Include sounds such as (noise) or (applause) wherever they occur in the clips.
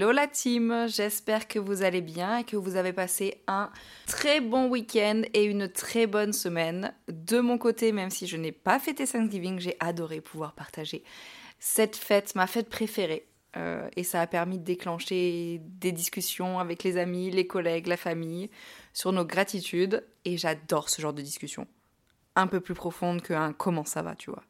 Hello la team, j'espère que vous allez bien et que vous avez passé un très bon week-end et une très bonne semaine. De mon côté, même si je n'ai pas fêté Thanksgiving, j'ai adoré pouvoir partager cette fête, ma fête préférée. Euh, et ça a permis de déclencher des discussions avec les amis, les collègues, la famille sur nos gratitudes. Et j'adore ce genre de discussion. Un peu plus profonde qu'un comment ça va, tu vois.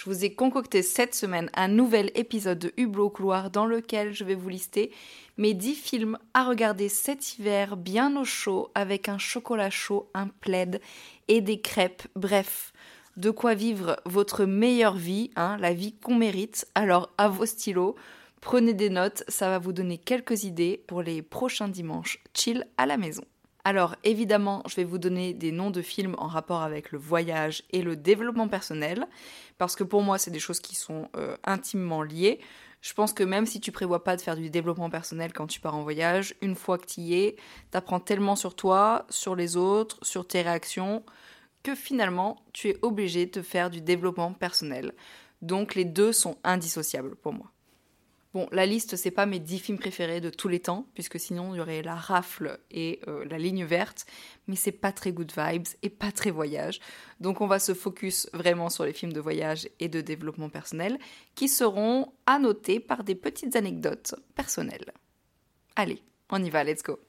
Je vous ai concocté cette semaine un nouvel épisode de Hublot couloir dans lequel je vais vous lister mes 10 films à regarder cet hiver bien au chaud avec un chocolat chaud, un plaid et des crêpes. Bref, de quoi vivre votre meilleure vie, hein, la vie qu'on mérite. Alors à vos stylos, prenez des notes, ça va vous donner quelques idées pour les prochains dimanches chill à la maison. Alors évidemment, je vais vous donner des noms de films en rapport avec le voyage et le développement personnel, parce que pour moi, c'est des choses qui sont euh, intimement liées. Je pense que même si tu prévois pas de faire du développement personnel quand tu pars en voyage, une fois que tu y es, t'apprends tellement sur toi, sur les autres, sur tes réactions, que finalement, tu es obligé de faire du développement personnel. Donc les deux sont indissociables pour moi. Bon, la liste, c'est pas mes 10 films préférés de tous les temps, puisque sinon il y aurait La Rafle et euh, La Ligne Verte, mais c'est pas très good vibes et pas très voyage. Donc on va se focus vraiment sur les films de voyage et de développement personnel, qui seront annotés par des petites anecdotes personnelles. Allez, on y va, let's go.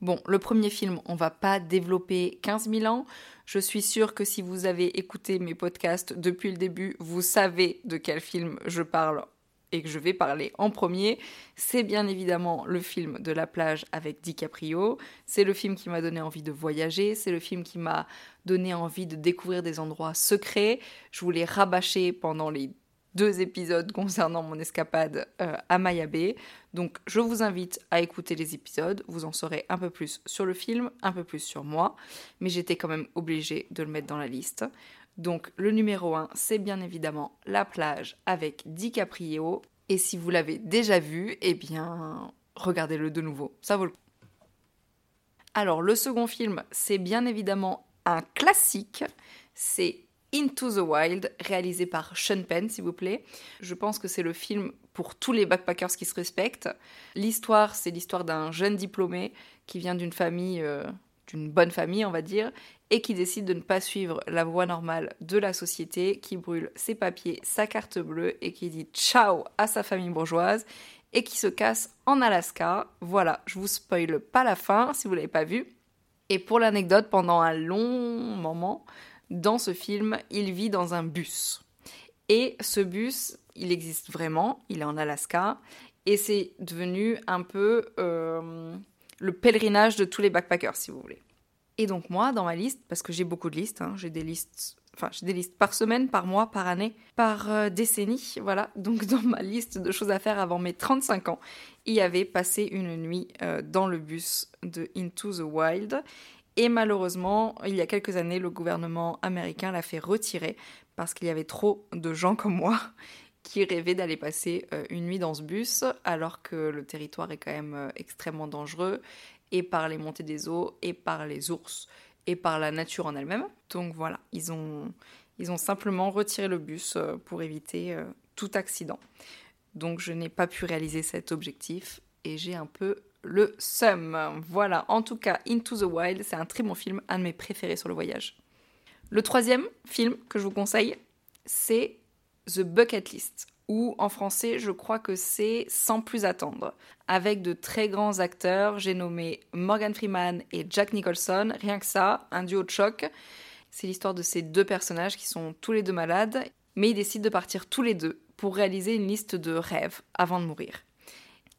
Bon, le premier film, on va pas développer 15 000 ans. Je suis sûre que si vous avez écouté mes podcasts depuis le début, vous savez de quel film je parle et que je vais parler en premier, c'est bien évidemment le film de la plage avec DiCaprio. C'est le film qui m'a donné envie de voyager, c'est le film qui m'a donné envie de découvrir des endroits secrets. Je voulais rabâcher pendant les deux épisodes concernant mon escapade euh, à Maya Bay. Donc je vous invite à écouter les épisodes, vous en saurez un peu plus sur le film, un peu plus sur moi, mais j'étais quand même obligée de le mettre dans la liste. Donc le numéro 1, c'est bien évidemment La plage avec DiCaprio. Et si vous l'avez déjà vu, eh bien, regardez-le de nouveau, ça vaut le coup. Alors le second film, c'est bien évidemment un classique, Into the Wild, réalisé par Sean Penn, s'il vous plaît. Je pense que c'est le film pour tous les backpackers qui se respectent. L'histoire, c'est l'histoire d'un jeune diplômé qui vient d'une famille, euh, d'une bonne famille, on va dire, et qui décide de ne pas suivre la voie normale de la société, qui brûle ses papiers, sa carte bleue et qui dit ciao à sa famille bourgeoise et qui se casse en Alaska. Voilà, je vous spoile pas la fin si vous l'avez pas vu. Et pour l'anecdote, pendant un long moment, dans ce film, il vit dans un bus. Et ce bus, il existe vraiment, il est en Alaska, et c'est devenu un peu euh, le pèlerinage de tous les backpackers, si vous voulez. Et donc moi, dans ma liste, parce que j'ai beaucoup de listes, hein, j'ai des listes, enfin j'ai des listes par semaine, par mois, par année, par euh, décennie, voilà. Donc dans ma liste de choses à faire avant mes 35 ans, il y avait passé une nuit euh, dans le bus de Into the Wild. Et malheureusement, il y a quelques années, le gouvernement américain l'a fait retirer parce qu'il y avait trop de gens comme moi (laughs) qui rêvaient d'aller passer euh, une nuit dans ce bus alors que le territoire est quand même extrêmement dangereux et par les montées des eaux, et par les ours, et par la nature en elle-même. Donc voilà, ils ont, simplement retiré le bus euh, pour éviter euh, tout accident. Donc je n'ai pas pu réaliser cet objectif et j'ai un peu le seum. Voilà, en tout cas, Into the Wild, c'est un très bon film, un de mes préférés sur le voyage. Le troisième film que je vous conseille, c'est The Bucket List ou en français, je crois que c'est Sans plus attendre, avec de très grands acteurs. J'ai nommé Morgan Freeman et Jack Nicholson. Rien que ça, un duo de choc. C'est l'histoire de ces deux personnages qui sont tous les deux malades, mais ils décident de partir tous les deux pour réaliser une liste de rêves avant de mourir.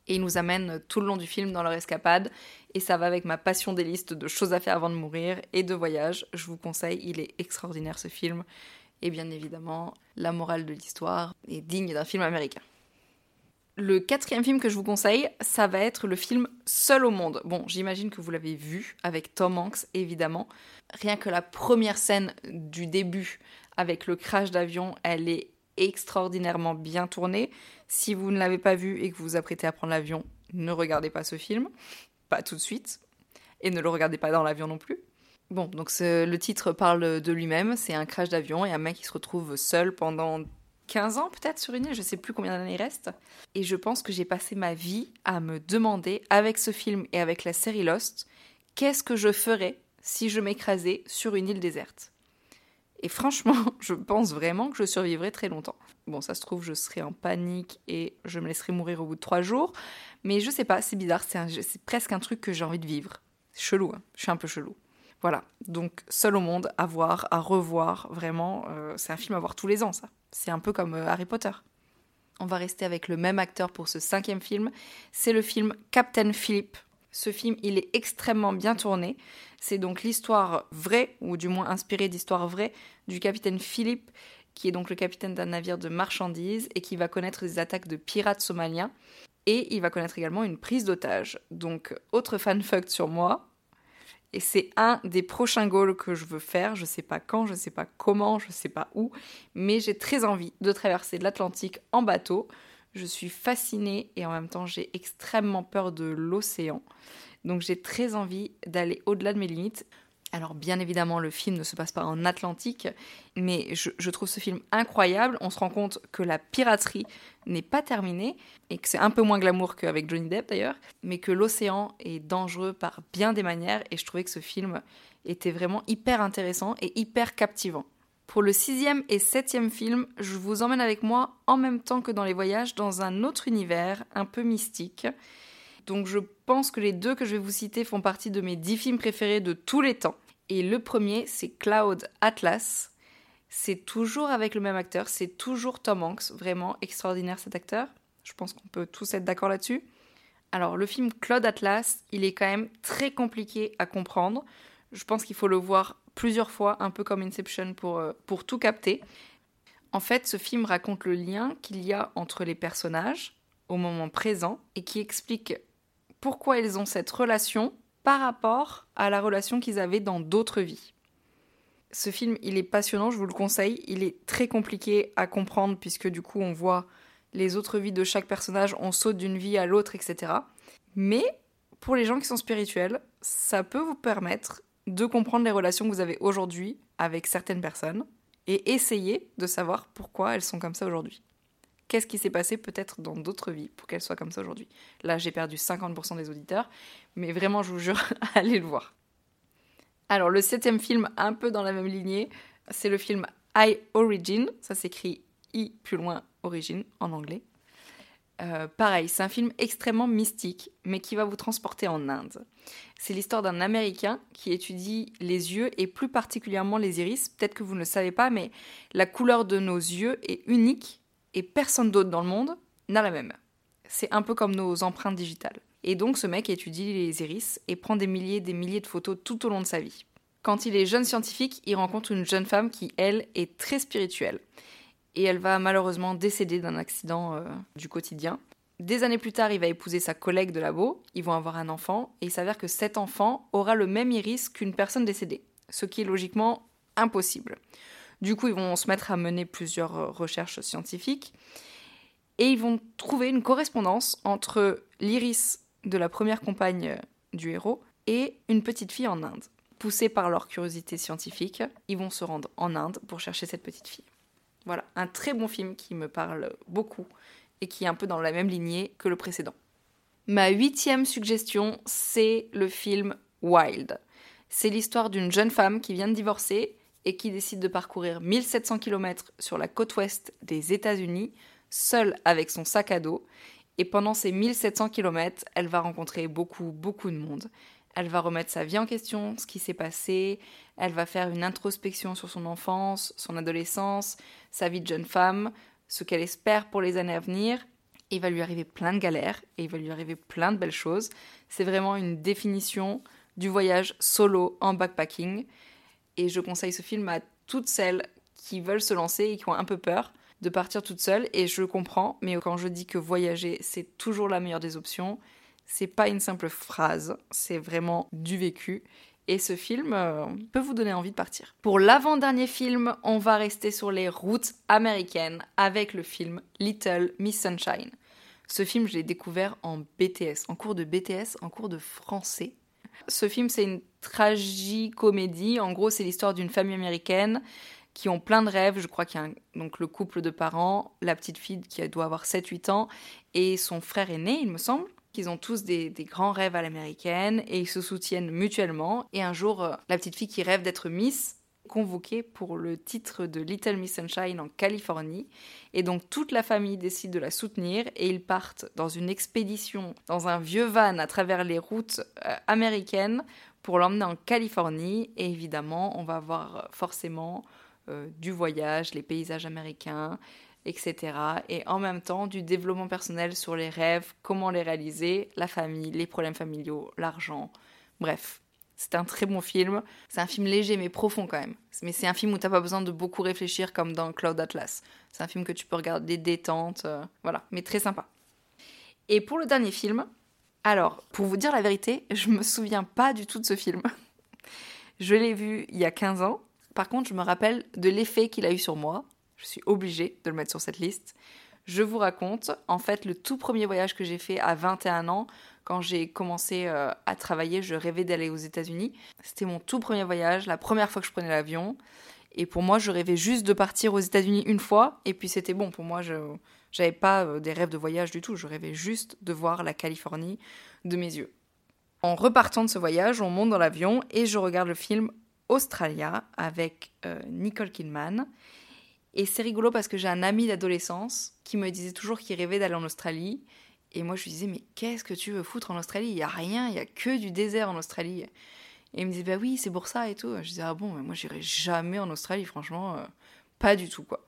Et ils nous amènent tout le long du film dans leur escapade, et ça va avec ma passion des listes de choses à faire avant de mourir et de voyages. Je vous conseille, il est extraordinaire ce film. Et bien évidemment, la morale de l'histoire est digne d'un film américain. Le quatrième film que je vous conseille, ça va être le film Seul au monde. Bon, j'imagine que vous l'avez vu avec Tom Hanks, évidemment. Rien que la première scène du début avec le crash d'avion, elle est extraordinairement bien tournée. Si vous ne l'avez pas vu et que vous vous apprêtez à prendre l'avion, ne regardez pas ce film. Pas tout de suite. Et ne le regardez pas dans l'avion non plus. Bon, donc le titre parle de lui-même, c'est un crash d'avion et un mec qui se retrouve seul pendant 15 ans peut-être sur une île, je sais plus combien d'années il reste. Et je pense que j'ai passé ma vie à me demander, avec ce film et avec la série Lost, qu'est-ce que je ferais si je m'écrasais sur une île déserte? Et franchement, (laughs) je pense vraiment que je survivrai très longtemps. Bon, ça se trouve, je serai en panique et je me laisserai mourir au bout de trois jours. Mais je sais pas, c'est bizarre, c'est presque un truc que j'ai envie de vivre. Chelou, hein. je suis un peu chelou. Voilà, donc Seul au monde, à voir, à revoir, vraiment, euh, c'est un film à voir tous les ans, ça. C'est un peu comme euh, Harry Potter. On va rester avec le même acteur pour ce cinquième film. C'est le film Captain Philip. Ce film, il est extrêmement bien tourné. C'est donc l'histoire vraie, ou du moins inspirée d'histoire vraie, du capitaine Philip, qui est donc le capitaine d'un navire de marchandises et qui va connaître des attaques de pirates somaliens. Et il va connaître également une prise d'otage. Donc, autre fan fuck sur moi, et c'est un des prochains goals que je veux faire. Je sais pas quand, je sais pas comment, je sais pas où, mais j'ai très envie de traverser l'Atlantique en bateau. Je suis fascinée et en même temps j'ai extrêmement peur de l'océan. Donc j'ai très envie d'aller au-delà de mes limites. Alors bien évidemment, le film ne se passe pas en Atlantique, mais je, trouve ce film incroyable. On se rend compte que la piraterie n'est pas terminée, et que c'est un peu moins glamour qu'avec Johnny Depp d'ailleurs, mais que l'océan est dangereux par bien des manières, et je trouvais que ce film était vraiment hyper intéressant et hyper captivant. Pour le sixième et septième film, je vous emmène avec moi en même temps que dans les voyages dans un autre univers un peu mystique. Donc je pense que les deux que je vais vous citer font partie de mes dix films préférés de tous les temps. Et le premier, c'est Cloud Atlas. C'est toujours avec le même acteur, c'est toujours Tom Hanks, vraiment extraordinaire cet acteur. Je pense qu'on peut tous être d'accord là-dessus. Alors le film Cloud Atlas, il est quand même très compliqué à comprendre. Je pense qu'il faut le voir plusieurs fois, un peu comme Inception pour, euh, pour tout capter. En fait, ce film raconte le lien qu'il y a entre les personnages au moment présent et qui explique pourquoi ils ont cette relation par rapport à la relation qu'ils avaient dans d'autres vies. Ce film, il est passionnant, je vous le conseille. Il est très compliqué à comprendre puisque du coup, on voit les autres vies de chaque personnage, on saute d'une vie à l'autre, etc. Mais pour les gens qui sont spirituels, ça peut vous permettre de comprendre les relations que vous avez aujourd'hui avec certaines personnes et essayer de savoir pourquoi elles sont comme ça aujourd'hui qu'est-ce qui s'est passé peut-être dans d'autres vies pour qu'elle soit comme ça aujourd'hui? Là, j'ai perdu 50% des auditeurs, mais vraiment, je vous jure, (laughs) allez le voir. Alors, le septième film, un peu dans la même lignée, c'est le film I Origin. Ça s'écrit I plus loin Origin en anglais. Euh, pareil, c'est un film extrêmement mystique, mais qui va vous transporter en Inde. C'est l'histoire d'un Américain qui étudie les yeux et plus particulièrement les iris. Peut-être que vous ne le savez pas, mais la couleur de nos yeux est unique et personne d'autre dans le monde n'a la même. C'est un peu comme nos empreintes digitales. Et donc ce mec étudie les iris et prend des milliers et des milliers de photos tout au long de sa vie. Quand il est jeune scientifique, il rencontre une jeune femme qui, elle, est très spirituelle. Et elle va malheureusement décéder d'un accident euh, du quotidien. Des années plus tard, il va épouser sa collègue de labo, ils vont avoir un enfant, et il s'avère que cet enfant aura le même iris qu'une personne décédée, ce qui est logiquement impossible. Du coup, ils vont se mettre à mener plusieurs euh, recherches scientifiques et ils vont trouver une correspondance entre l'iris de la première compagne euh, du héros et une petite fille en Inde. Poussés par leur curiosité scientifique, ils vont se rendre en Inde pour chercher cette petite fille. Voilà, un très bon film qui me parle beaucoup et qui est un peu dans la même lignée que le précédent. Ma huitième suggestion, c'est le film Wild. C'est l'histoire d'une jeune femme qui vient de divorcer et qui décide de parcourir 1700 km sur la côte ouest des États-Unis, seule avec son sac à dos. Et pendant ces 1700 km, elle va rencontrer beaucoup, beaucoup de monde. Elle va remettre sa vie en question, ce qui s'est passé. Elle va faire une introspection sur son enfance, son adolescence, sa vie de jeune femme, ce qu'elle espère pour les années à venir. il va lui arriver plein de galères et il va lui arriver plein de belles choses. C'est vraiment une définition du voyage solo en backpacking. Et je conseille ce film à toutes celles qui veulent se lancer et qui ont un peu peur de partir toute seule. Et je comprends, mais quand je dis que voyager, c'est toujours la meilleure des options, c'est pas une simple phrase, c'est vraiment du vécu. Et ce film euh, peut vous donner envie de partir. Pour l'avant-dernier film, on va rester sur les routes américaines avec le film Little Miss Sunshine. Ce film, je l'ai découvert en BTS, en cours de BTS, en cours de français. Ce film, c'est une tragicomédie. En gros, c'est l'histoire d'une famille américaine qui ont plein de rêves. Je crois qu'il y a donc le couple de parents, la petite fille qui doit avoir 7-8 ans, et son frère aîné, il me semble. Qu'ils ont tous des, grands rêves à l'américaine et ils se soutiennent mutuellement. Et un jour, euh, la petite fille qui rêve d'être Miss convoquée pour le titre de Little Miss Sunshine en Californie. Et donc toute la famille décide de la soutenir et ils partent dans une expédition dans un vieux van à travers les routes euh, américaines pour l'emmener en Californie. Et évidemment, on va voir forcément euh, du voyage, les paysages américains, etc. Et en même temps, du développement personnel sur les rêves, comment les réaliser, la famille, les problèmes familiaux, l'argent. Bref, c'est un très bon film. C'est un film léger mais profond quand même. Mais c'est un film où t'as pas besoin de beaucoup réfléchir comme dans Cloud Atlas. C'est un film que tu peux regarder détente, euh, voilà, mais très sympa. Et pour le dernier film, alors, pour vous dire la vérité, je me souviens pas du tout de ce film. je l'ai vu il y a 15 ans. Par contre, je me rappelle de l'effet qu'il a eu sur moi. Je suis obligée de le mettre sur cette liste. Je vous raconte, en fait, le tout premier voyage que j'ai fait à 21 ans, quand j'ai commencé euh, à travailler, je rêvais d'aller aux États-Unis. C'était mon tout premier voyage, la première fois que je prenais l'avion. Et pour moi, je rêvais juste de partir aux États-Unis une fois, et puis c'était bon. Pour moi, je n'avais pas euh, des rêves de voyage du tout. Je rêvais juste de voir la Californie de mes yeux. En repartant de ce voyage, on monte dans l'avion et je regarde le film Australia avec euh, Nicole Kidman. Et c'est rigolo parce que j'ai un ami d'adolescence qui me disait toujours qu'il rêvait d'aller en Australie. Et moi, je lui disais, mais qu'est-ce que tu veux foutre en Australie? Il n'y a rien, il n'y a que du désert en Australie. Et il me disait, bah oui, c'est pour ça et tout. Je disais, ah bon, mais moi, j'irai jamais en Australie, franchement, euh, pas du tout, quoi.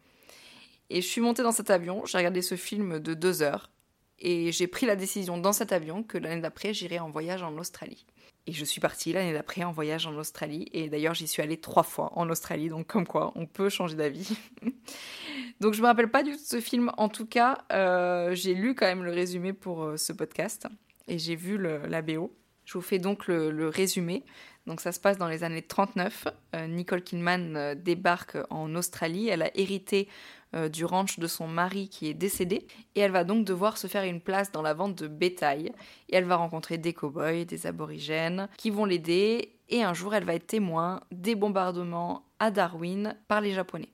Et je suis montée dans cet avion, j'ai regardé ce film de deux heures, et j'ai pris la décision dans cet avion que l'année d'après, j'irai en voyage en Australie. Et je suis partie l'année d'après en voyage en Australie. Et d'ailleurs, j'y suis allée trois fois en Australie. Donc, comme quoi, on peut changer d'avis. (laughs) donc, je me rappelle pas du tout de ce film. En tout cas, euh, j'ai lu quand même le résumé pour euh, ce podcast. Et j'ai vu la BO. Je vous fais donc le, résumé. Donc, ça se passe dans les années 39. Euh, Nicole Kidman débarque en Australie. Elle a hérité euh, du ranch de son mari qui est décédé, et elle va donc devoir se faire une place dans la vente de bétail, et elle va rencontrer des cow-boys, des aborigènes, qui vont l'aider, et un jour elle va être témoin des bombardements à Darwin par les Japonais.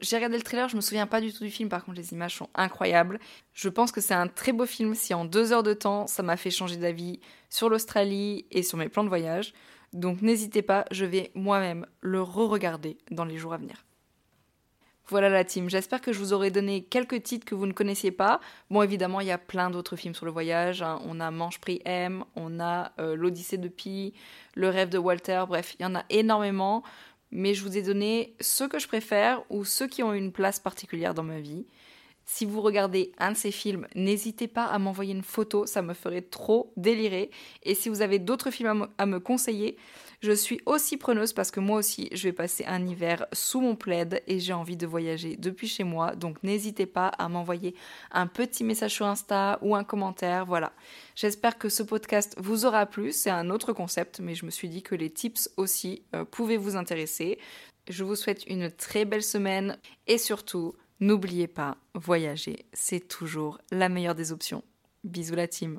J'ai regardé le trailer, je me souviens pas du tout du film, par contre les images sont incroyables. Je pense que c'est un très beau film si en deux heures de temps ça m'a fait changer d'avis sur l'Australie et sur mes plans de voyage. Donc n'hésitez pas, je vais moi-même le re-regarder dans les jours à venir. Voilà la team, j'espère que je vous aurai donné quelques titres que vous ne connaissiez pas. Bon, évidemment, il y a plein d'autres films sur le voyage. Hein. On a Manche Prix M, on a euh, L'Odyssée de Pi, Le rêve de Walter, bref, il y en a énormément. Mais je vous ai donné ceux que je préfère ou ceux qui ont une place particulière dans ma vie. Si vous regardez un de ces films, n'hésitez pas à m'envoyer une photo, ça me ferait trop délirer. Et si vous avez d'autres films à me conseiller, je suis aussi preneuse parce que moi aussi, je vais passer un hiver sous mon plaid et j'ai envie de voyager depuis chez moi. Donc n'hésitez pas à m'envoyer un petit message sur Insta ou un commentaire. Voilà. J'espère que ce podcast vous aura plu. C'est un autre concept, mais je me suis dit que les tips aussi euh, pouvaient vous intéresser. Je vous souhaite une très belle semaine et surtout, n'oubliez pas, voyager, c'est toujours la meilleure des options. Bisous la team.